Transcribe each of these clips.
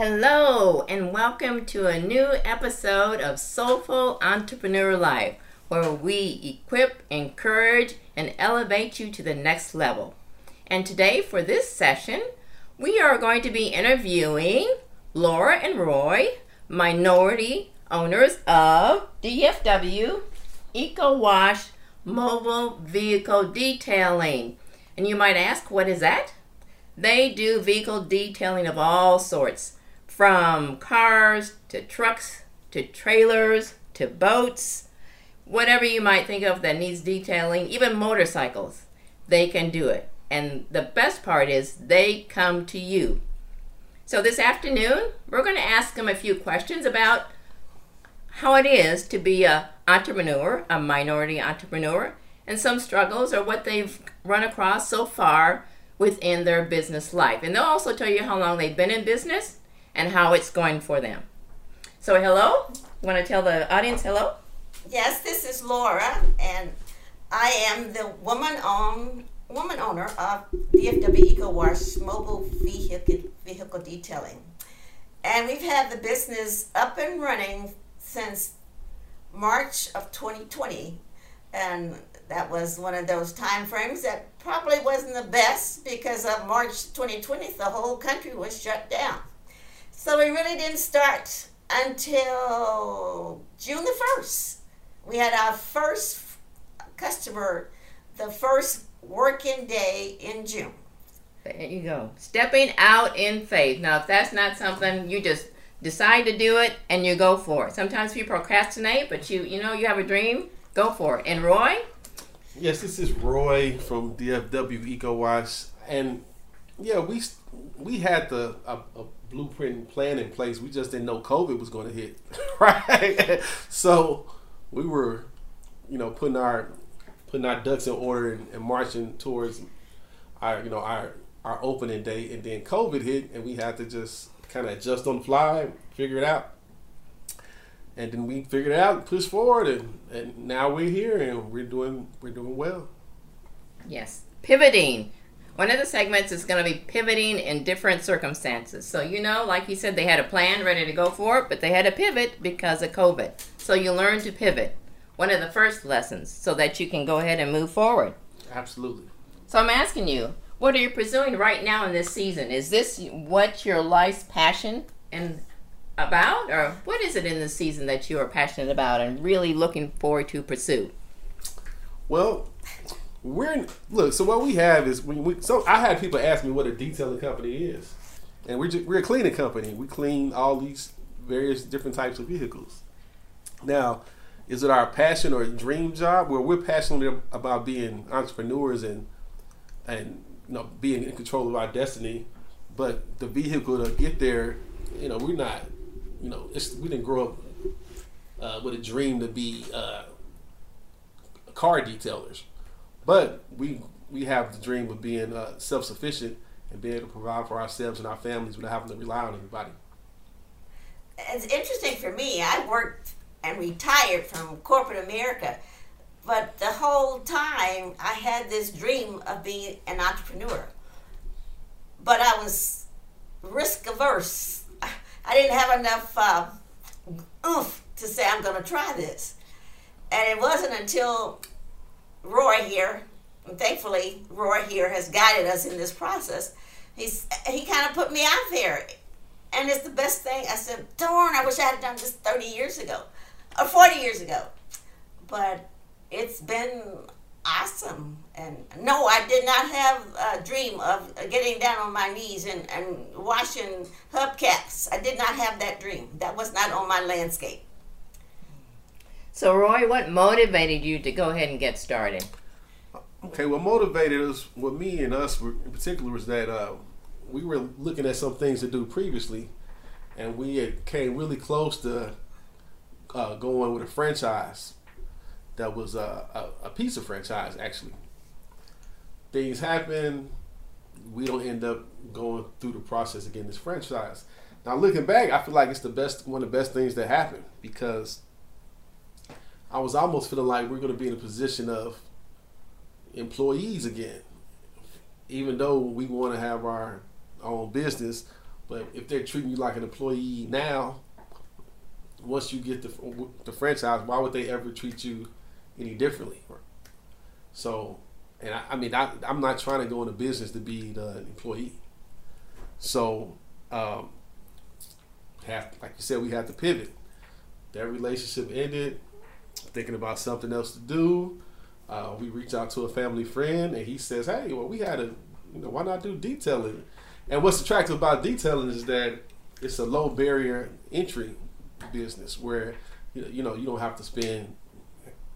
Hello, and welcome to a new episode of Soulful Entrepreneur Life, where we equip, encourage, and elevate you to the next level. And today, for this session, we are going to be interviewing Laura and Roy, minority owners of DFW Eco Wash Mobile Vehicle Detailing. And you might ask, what is that? They do vehicle detailing of all sorts, from cars to trucks to trailers to boats, whatever you might think of that needs detailing, even motorcycles. They can do it. And the best part is they come to you. So this afternoon, we're going to ask them a few questions about how it is to be a entrepreneur, a minority entrepreneur, and some struggles or what they've run across so far within their business life. And they'll also tell you how long they've been in business and how it's going for them. So, hello? Want to tell the audience hello? Yes, this is Laura, and I am the woman owned woman owner of DFW Eco Wash Mobile Vehicle Vehicle Detailing, and we've had the business up and running since March of 2020, and that was one of those time frames that probably wasn't the best because of March 2020, the whole country was shut down. So we really didn't start until June the 1st. We had our first customer the first working day in June. There you go. Stepping out in faith. Now, if that's not something you just decide to do it and you go for it. Sometimes you procrastinate, but you you know you have a dream, go for it. And Roy? Yes, this is Roy from DFW Eco Wash, and yeah, we we had the a, a blueprint plan in place. We just didn't know COVID was going to hit, right? so we were, you know, putting our putting our ducks in order and, and marching towards our you know our our opening date, and then COVID hit, and we had to just kind of adjust on the fly, figure it out. And then we figured it out, pushed forward, and, and now we're here, and we're doing we're doing well. Yes, pivoting. One of the segments is going to be pivoting in different circumstances. So you know, like you said, they had a plan ready to go for it, but they had to pivot because of COVID. So you learn to pivot. One of the first lessons, so that you can go ahead and move forward. Absolutely. So I'm asking you, what are you pursuing right now in this season? Is this what your life's passion and about, or what is it in this season that you are passionate about and really looking forward to pursue? Well, we're in, look. So what we have is when we. So I had people ask me what a detailing company is, and we're just, we're a cleaning company. We clean all these various different types of vehicles. Now, is it our passion or dream job? Well, we're passionate about being entrepreneurs and and you know being in control of our destiny. But the vehicle to get there, you know, we're not. You know, it's, we didn't grow up uh, with a dream to be uh, car detailers, but we we have the dream of being uh, self sufficient and being able to provide for ourselves and our families without having to rely on anybody. It's interesting for me. I worked and retired from corporate America, but the whole time I had this dream of being an entrepreneur. But I was risk averse. I didn't have enough uh, oomph to say I'm going to try this. And it wasn't until Roy here, and thankfully Roy here has guided us in this process. He's he kind of put me out there, and it's the best thing. I said, "Darn, I wish I had done this 30 years ago, or 40 years ago." But it's been awesome. And no, I did not have a dream of getting down on my knees and, and washing hubcaps. I did not have that dream. That was not on my landscape. So, Roy, what motivated you to go ahead and get started? Okay, what motivated us, what me and us in particular, was that uh, we were looking at some things to do previously, and we came really close to uh, going with a franchise that was a, a, a pizza franchise, actually. Things happen, we don't end up going through the process of getting this franchise. Now, looking back, I feel like it's the best, one of the best things that happened because I was almost feeling like we're going to be in a position of employees again. Even though we want to have our own business, But if they're treating you like an employee now, once you get the the franchise, why would they ever treat you any differently? So, and I, I mean, I, I'm not trying to go into business to be the employee. So, um, have like you said, we had to pivot. That relationship ended. Thinking about something else to do. Uh, we reach out to a family friend, and he says, "Hey, well, we had a, you know, why not do detailing?" And what's attractive about detailing is that it's a low barrier entry business where you know, you don't have to spend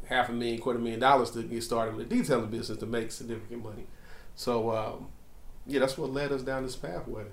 half a million, quarter million dollars to get started with a detailing business to make significant money. So um, yeah, that's what led us down this pathway.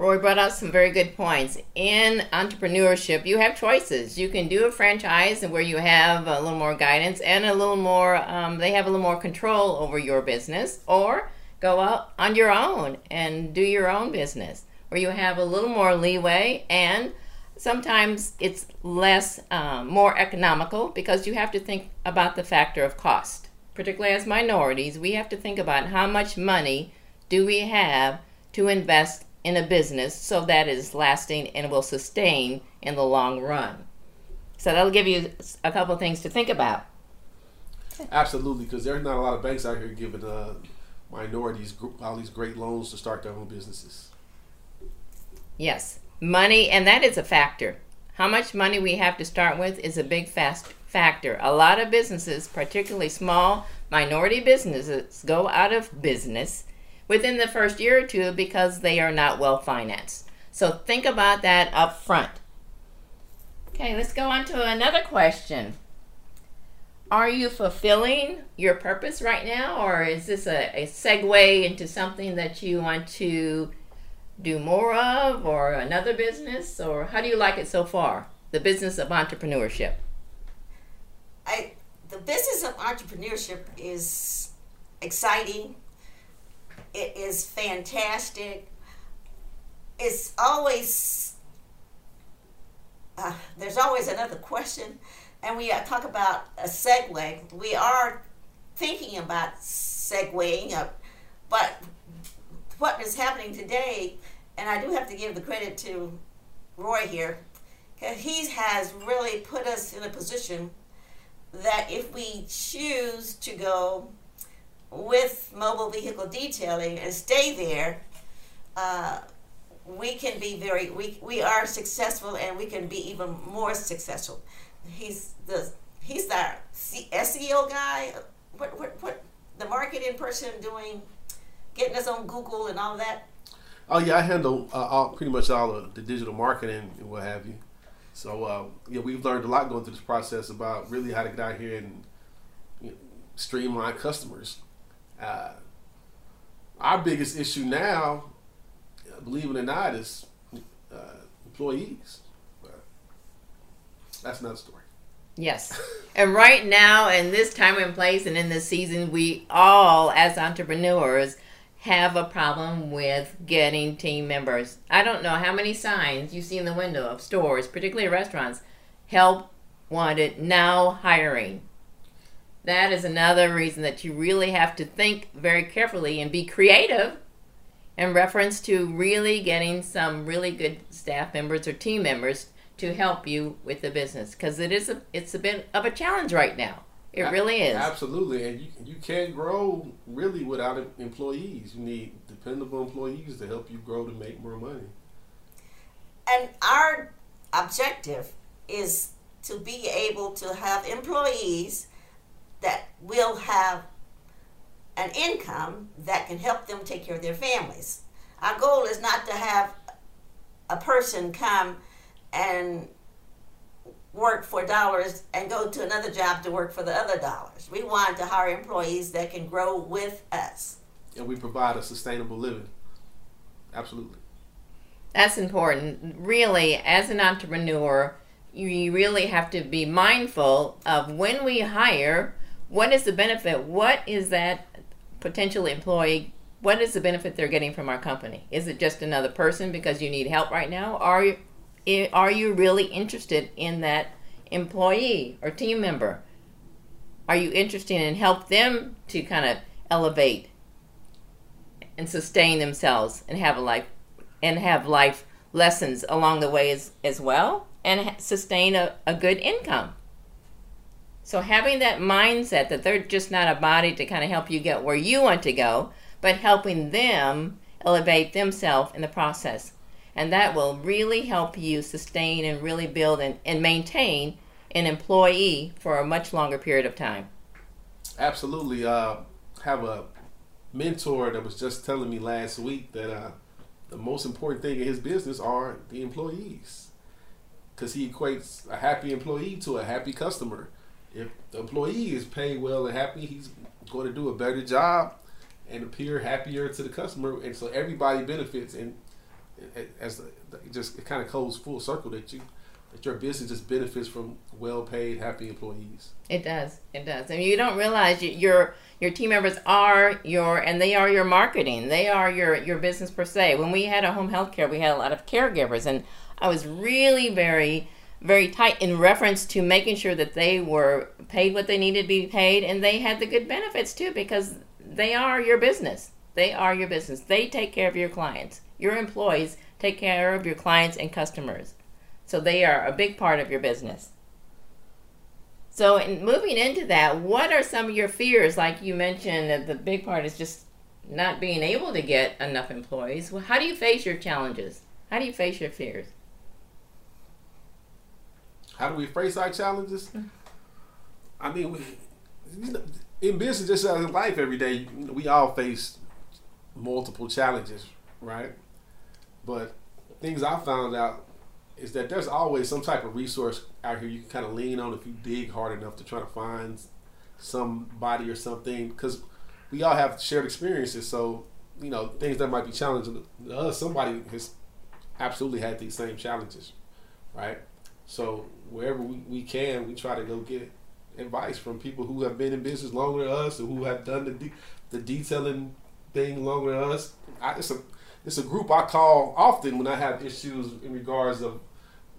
Roy brought out some very good points. In entrepreneurship, you have choices. You can do a franchise where you have a little more guidance and a little more, um, they have a little more control over your business, or go out on your own and do your own business where you have a little more leeway and sometimes it's less, um, more economical because you have to think about the factor of cost. Particularly as minorities, we have to think about how much money do we have to invest in a business so that it is lasting and will sustain in the long run. So that'll give you a couple of things to think about. Absolutely, because there's not a lot of banks out here giving uh, minorities all these great loans to start their own businesses. Yes, money, and that is a factor. How much money we have to start with is a big fast factor. A lot of businesses, particularly small minority businesses, go out of business within the first year or two because they are not well financed. So think about that up front. Okay, let's go on to another question. Are you fulfilling your purpose right now, or is this a, a segue into something that you want to do more of, or another business, or how do you like it so far? The business of entrepreneurship. I the business of entrepreneurship is exciting it is fantastic. It's always, uh, there's always another question. And we uh, talk about a segue. We are thinking about segueing up, but what is happening today, and I do have to give the credit to Roy here, because he has really put us in a position that if we choose to go with mobile vehicle detailing and stay there, uh, we can be very we, we are successful and we can be even more successful. He's the he's the SEO guy. What what what the marketing person doing, getting us on Google and all that. Oh yeah, I handle uh, all, pretty much all of the digital marketing and what have you. So uh, yeah, we've learned a lot going through this process about really how to get out here and you know, streamline customers uh, our biggest issue now, believe it or not, is uh, employees. That's another story. Yes. and right now, in this time and place, and in this season, we all, as entrepreneurs, have a problem with getting team members. I don't know how many signs you see in the window of stores, particularly restaurants, help wanted, now hiring that is another reason that you really have to think very carefully and be creative in reference to really getting some really good staff members or team members to help you with the business because it is a it's a bit of a challenge right now. It really is. Absolutely, and you you can't grow really without employees. You need dependable employees to help you grow to make more money. And our objective is to be able to have employees that will have an income that can help them take care of their families. Our goal is not to have a person come and work for dollars and go to another job to work for the other dollars. We want to hire employees that can grow with us. And we provide a sustainable living. Absolutely. That's important. Really, as an entrepreneur, you really have to be mindful of when we hire what is the benefit? What is that potential employee? What is the benefit they're getting from our company? Is it just another person because you need help right now? Are you, are you really interested in that employee or team member? Are you interested in help them to kind of elevate and sustain themselves and have a life and have life lessons along the way as, as well and sustain a, a good income. So having that mindset that they're just not a body to kind of help you get where you want to go, but helping them elevate themselves in the process. And that will really help you sustain and really build and, and maintain an employee for a much longer period of time. Absolutely. Uh, have a mentor that was just telling me last week that uh, the most important thing in his business are the employees. Because he equates a happy employee to a happy customer. If the employee is paid well and happy, he's going to do a better job and appear happier to the customer, and so everybody benefits. And as it just it kind of goes full circle that you that your business just benefits from well-paid, happy employees. It does. It does. Mean, you don't realize you, your your team members are your and they are your marketing. They are your your business per se. When we had a home health care, we had a lot of caregivers, and I was really very very tight in reference to making sure that they were paid what they needed to be paid and they had the good benefits too because they are your business. They are your business. They take care of your clients. Your employees take care of your clients and customers. So they are a big part of your business. So, in moving into that, what are some of your fears? Like you mentioned, that the big part is just not being able to get enough employees. Well, how do you face your challenges? How do you face your fears? How do we face our challenges? I mean, we, in business, just as in life, every day we all face multiple challenges, right? But things I found out is that there's always some type of resource out here you can kind of lean on if you dig hard enough to try to find somebody or something because we all have shared experiences. So you know things that might be challenging to us, somebody has absolutely had these same challenges, right? So wherever we, we can, we try to go get advice from people who have been in business longer than us or who have done the de- the detailing thing longer than us. I, it's a it's a group I call often when I have issues in regards of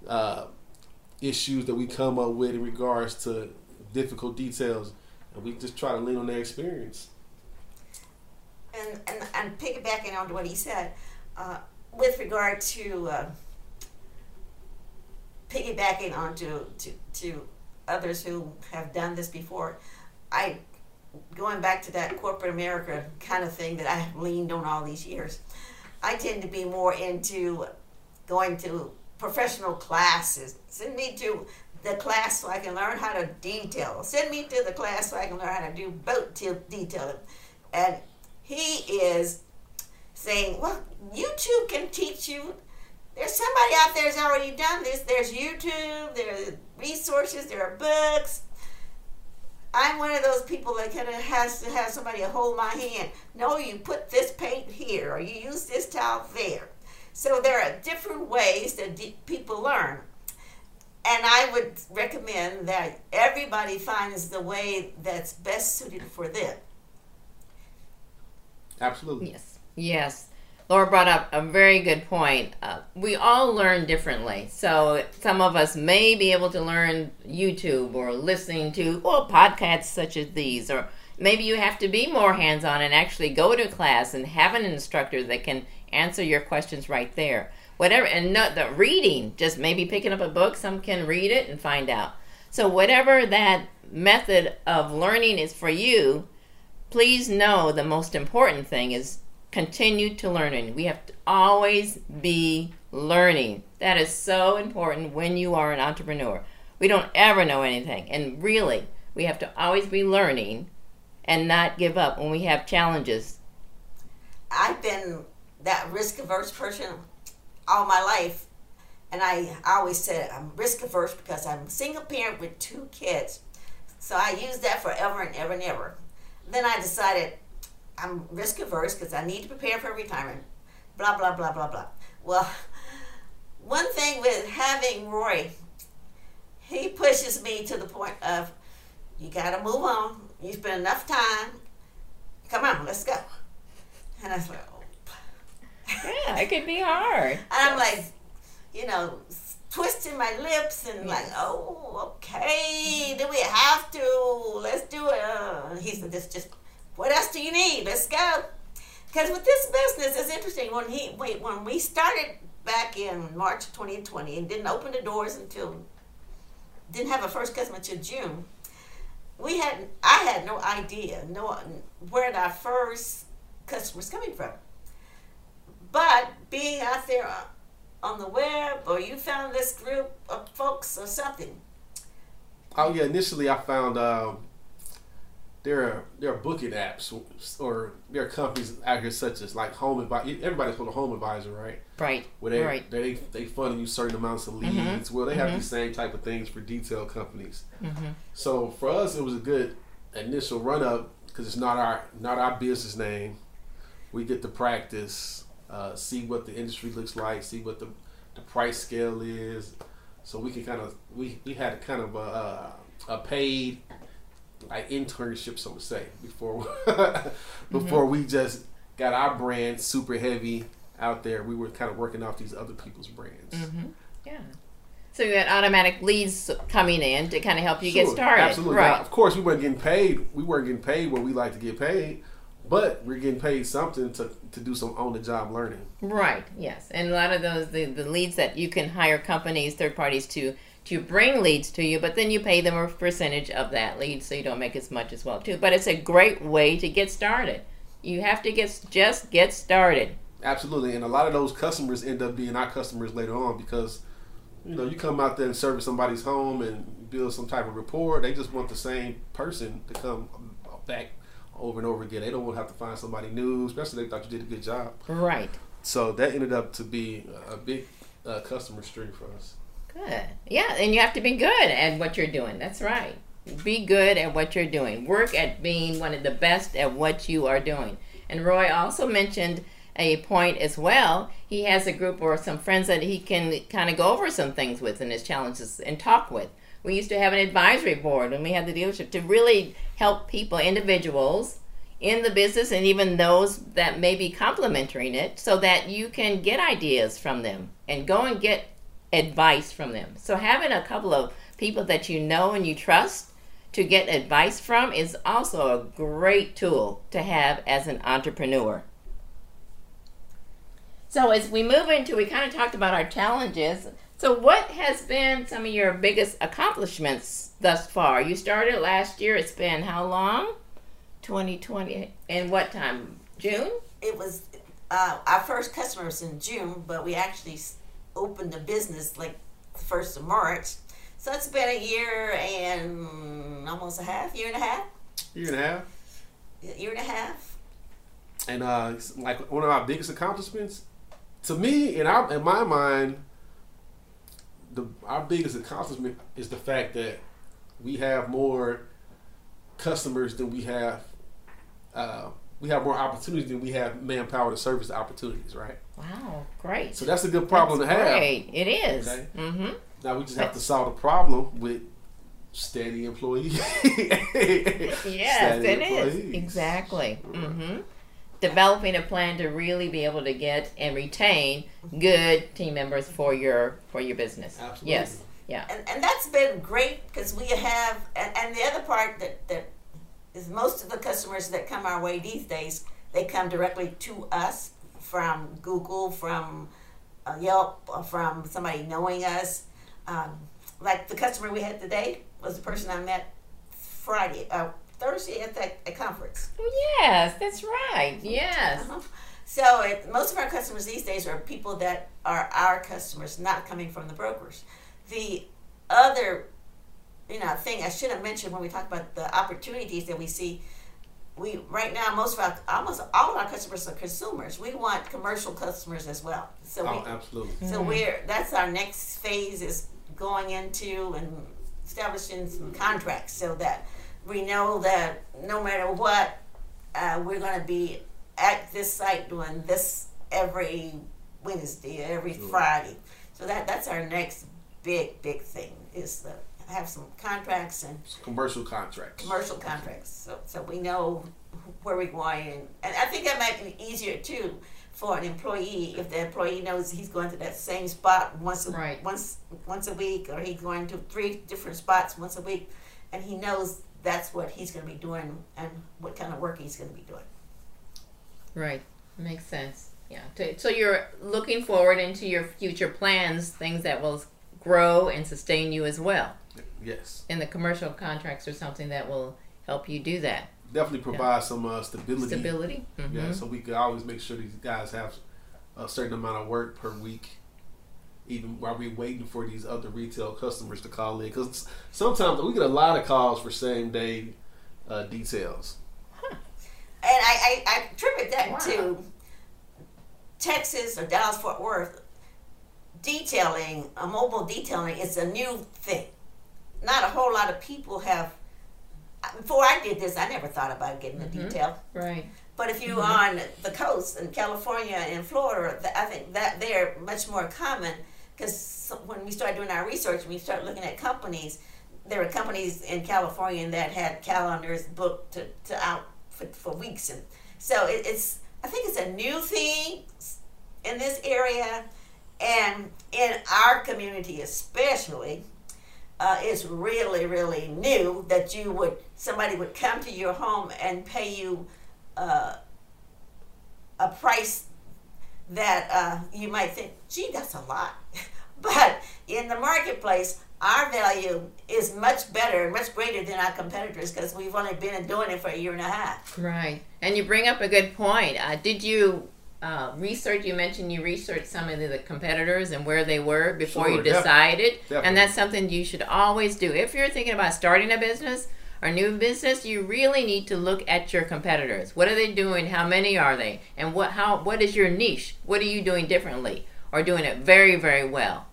uh, issues that we come up with in regards to difficult details, and we just try to lean on their experience. And and and piggybacking on what he said, uh, with regard to uh, piggybacking onto to to others who have done this before, I going back to that corporate America kind of thing that I have leaned on all these years. I tend to be more into going to professional classes. Send me to the class so I can learn how to detail. Send me to the class so I can learn how to do boat detailing. And he is saying, well, you YouTube can teach you. There's somebody out there who's already done this. There's YouTube, there are resources, there are books. I'm one of those people that kind of has to have somebody hold my hand. No, you put this paint here, or you use this towel there. So there are different ways that people learn. And I would recommend that everybody finds the way that's best suited for them. Absolutely. Yes. Yes. Laura brought up a very good point. Uh, we all learn differently. So some of us may be able to learn YouTube or listening to well podcasts such as these, or maybe you have to be more hands on and actually go to class and have an instructor that can answer your questions right there. Whatever, and not the reading, just maybe picking up a book. Some can read it and find out. So whatever that method of learning is for you, please know the most important thing is continue to learning. We have to always be learning. That is so important when you are an entrepreneur. We don't ever know anything. And really, we have to always be learning and not give up when we have challenges. I've been that risk averse person all my life. And I always said I'm risk averse because I'm a single parent with two kids. So I used that forever and ever and ever. Then I decided I'm risk averse because I need to prepare for retirement. Blah, blah, blah, blah, blah. Well, one thing with having Roy, he pushes me to the point of, you got to move on. You spend enough time. Come on, let's go. And I was like, oh. Yeah, it could be hard. and I'm like, you know, twisting my lips and like, oh, okay, do we have to? Let's do it. Uh, he said, this just what else do you need? Let's go. Because with this business, it's interesting. When he wait, when we started back in March 2020 and didn't open the doors until didn't have a first customer until June. We had I had no idea no where our first customers coming from. But being out there on the web, or you found this group of folks or something. Oh yeah, initially I found um, there are there are booking apps or there are companies out here such as like Home Advisor. Everybody's called a Home Advisor, right? Right. Where they right. they they fund you certain amounts of leads. Mm-hmm. Well, they have mm-hmm. these same type of things for detail companies. Mm-hmm. So for us, it was a good initial run up because it's not our not our business name. We get to practice, uh, see what the industry looks like, see what the the price scale is, so we can kind of we we had kind of a, a paid like internship, so to say, before before mm-hmm. we just got our brand super heavy out there. We were kind of working off these other people's brands. Mm-hmm. Yeah. So you had automatic leads coming in to kind of help you sure, get started. Absolutely. Right. Now, of course, we weren't getting paid. We weren't getting paid what we like to get paid, but we're getting paid something to, to do some on the job learning. Right. Yes. And a lot of those the, the leads that you can hire companies, third parties to to bring leads to you, but then you pay them a percentage of that lead, so you don't make as much as well too. But it's a great way to get started. You have to get just get started. Absolutely, and a lot of those customers end up being our customers later on because you know you come out there and service somebody's home and build some type of rapport. They just want the same person to come back over and over again. They don't want to have to find somebody new, especially they thought you did a good job. Right. So that ended up to be a big uh, customer stream for us. Good. Yeah, and you have to be good at what you're doing. That's right. Be good at what you're doing. Work at being one of the best at what you are doing. And Roy also mentioned a point as well. He has a group or some friends that he can kind of go over some things with and his challenges and talk with. We used to have an advisory board when we had the dealership to really help people, individuals in the business, and even those that may be complementing it, so that you can get ideas from them and go and get advice from them. So having a couple of people that you know and you trust to get advice from is also a great tool to have as an entrepreneur. So as we move into, we kind of talked about our challenges. So what has been some of your biggest accomplishments thus far? You started last year. It's been how long? 2020. And what time? June? It was uh, our first customers in June, but we actually opened the business like the first of March. So it's been a year and almost a half, year and a half. Year and a half. Year and a half. And uh, like one of our biggest accomplishments, to me, in our in my mind, the our biggest accomplishment is the fact that we have more customers than we have. Uh, we have more opportunities than we have manpower to service the opportunities, right? Wow, great. So that's a good problem that's to have. Great, it is. Okay? Mm-hmm. Now we just have to solve the problem with steady employees. yes, steady it employees. is exactly. Mm-hmm. Developing a plan to really be able to get and retain good team members for your for your business. Absolutely. Yes. Yeah. And, and that's been great because we have and, and the other part that that is most of the customers that come our way these days they come directly to us from Google, from uh, Yelp, uh, from somebody knowing us. Um, like the customer we had today was the person I met Friday, uh, Thursday at that at conference. Oh, yes, that's right. Yes. Uh-huh. So it, most of our customers these days are people that are our customers, not coming from the brokers. The other, you know, thing I should have mentioned when we talk about the opportunities that we see we right now most of our almost all of our customers are consumers. We want commercial customers as well. So oh, we, absolutely. So mm-hmm. we're that's our next phase is going into and establishing some contracts so that we know that no matter what, uh, we're going to be at this site doing this every Wednesday, every sure. Friday. So that that's our next big big thing is the have some contracts and commercial contracts. Commercial contracts, so so we know where we're going, and, and I think that might be easier too for an employee if the employee knows he's going to that same spot once a, right. once once a week, or he's going to three different spots once a week, and he knows that's what he's going to be doing and what kind of work he's going to be doing. Right. Makes sense. Yeah. To- So you're looking forward into your future plans, things that will grow and sustain you as well. Yes, And the commercial contracts are something that will help you do that. definitely provide some uh, stability. Stability. hmm Yeah, so we could always make sure these guys have a certain amount of work per week, even while we're waiting for these other retail customers to call in. Because sometimes we get a lot of calls for same day uh, details. And I, I, I attribute that Wow. to Texas or Dallas Fort Worth. Detailing, a mobile detailing is a new thing. Not a whole lot of people have. Before I did this, I never thought about getting a Mhm. detail. Right. But if you're Mhm. on the coast in California and Florida, I think that they're much more common because when we started doing our research, we started looking at companies. There were companies in California that had calendars booked to, to out for, for weeks, and so it, it's. I think it's a new thing in this area, and in our community especially. Uh, it's really, really new that you would somebody would come to your home and pay you uh, a price that uh, you might think, gee, that's a lot. but in the marketplace, our value is much better, much greater than our competitors because we've only been doing it for a year and a half. Right. And you bring up a good point. Uh, did you uh, research? You mentioned you researched some of the competitors and where they were before Sure, you decided. definitely. And that's something you should always do. If you're thinking about starting a business or new business, you really need to look at your competitors. What are they doing? How many are they? And what how what is your niche? What are you doing differently or doing it very very well?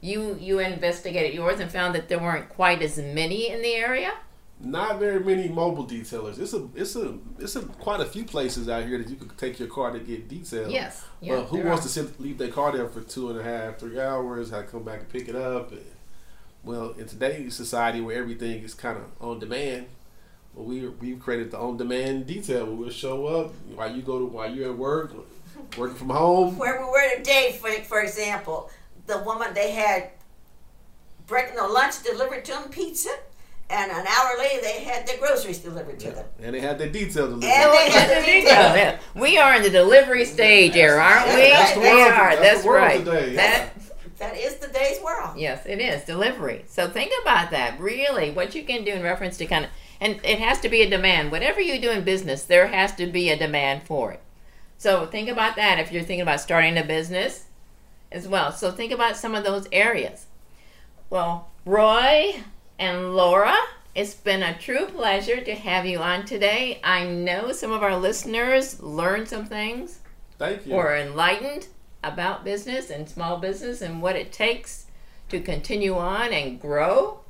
You you investigated yours and found that there weren't quite as many in the area. Not very many mobile detailers. It's a it's a it's a quite a few places out here that you could take your car to get detailed. Yes. Yeah, but who wants are. to sit, leave their car there for two and a half, three hours? Have to come back and pick it up. And, well, in today's society where everything is kind of on demand, well, we we've created the on demand detail. We'll show up while you go to while you're at work, working from home. Where we were today, for, for example, the woman they had break, no, lunch delivered to them, pizza, and an hour later they had their groceries delivered to them. And they had their details delivered. And they had the detail. Yeah, we are in the delivery stage here, aren't we? That's the we world- are. that's That's, the world right. today. That That is today's world. yes, it is delivery. So think about that. Really, what you can do in reference to kind of, and it has to be a demand. Whatever you do in business, there has to be a demand for it. So think about that if you're thinking about starting a business as well. So think about some of those areas. Well, Roy and Laura, it's been a true pleasure to have you on today. I know some of our listeners learned some things Thank you. or enlightened about business and small business and what it takes to continue on and grow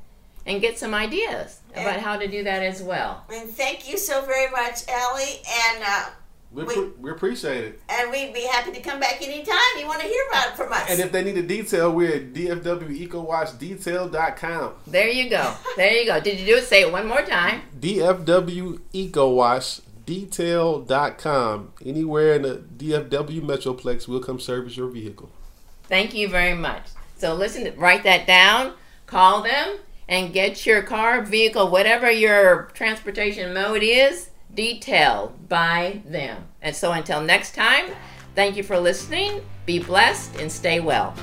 and get some ideas about And- how to do that as well. And thank you so very much, Ellie. And uh, we, we- pre- we appreciate it. and we'd be happy to come back anytime you want to hear about it from us. And if they need a detail, we're at dfwecowashdetail.com. There you go. There you go. Did you do it? Say it one more time. dfwecowashdetail.com. Anywhere in the DFW Metroplex we'll come service your vehicle. Thank you very much. So listen, write that down, call them, and get your car, vehicle, whatever your transportation mode is, detailed by them. And so until next time, thank you for listening. Be blessed and stay well.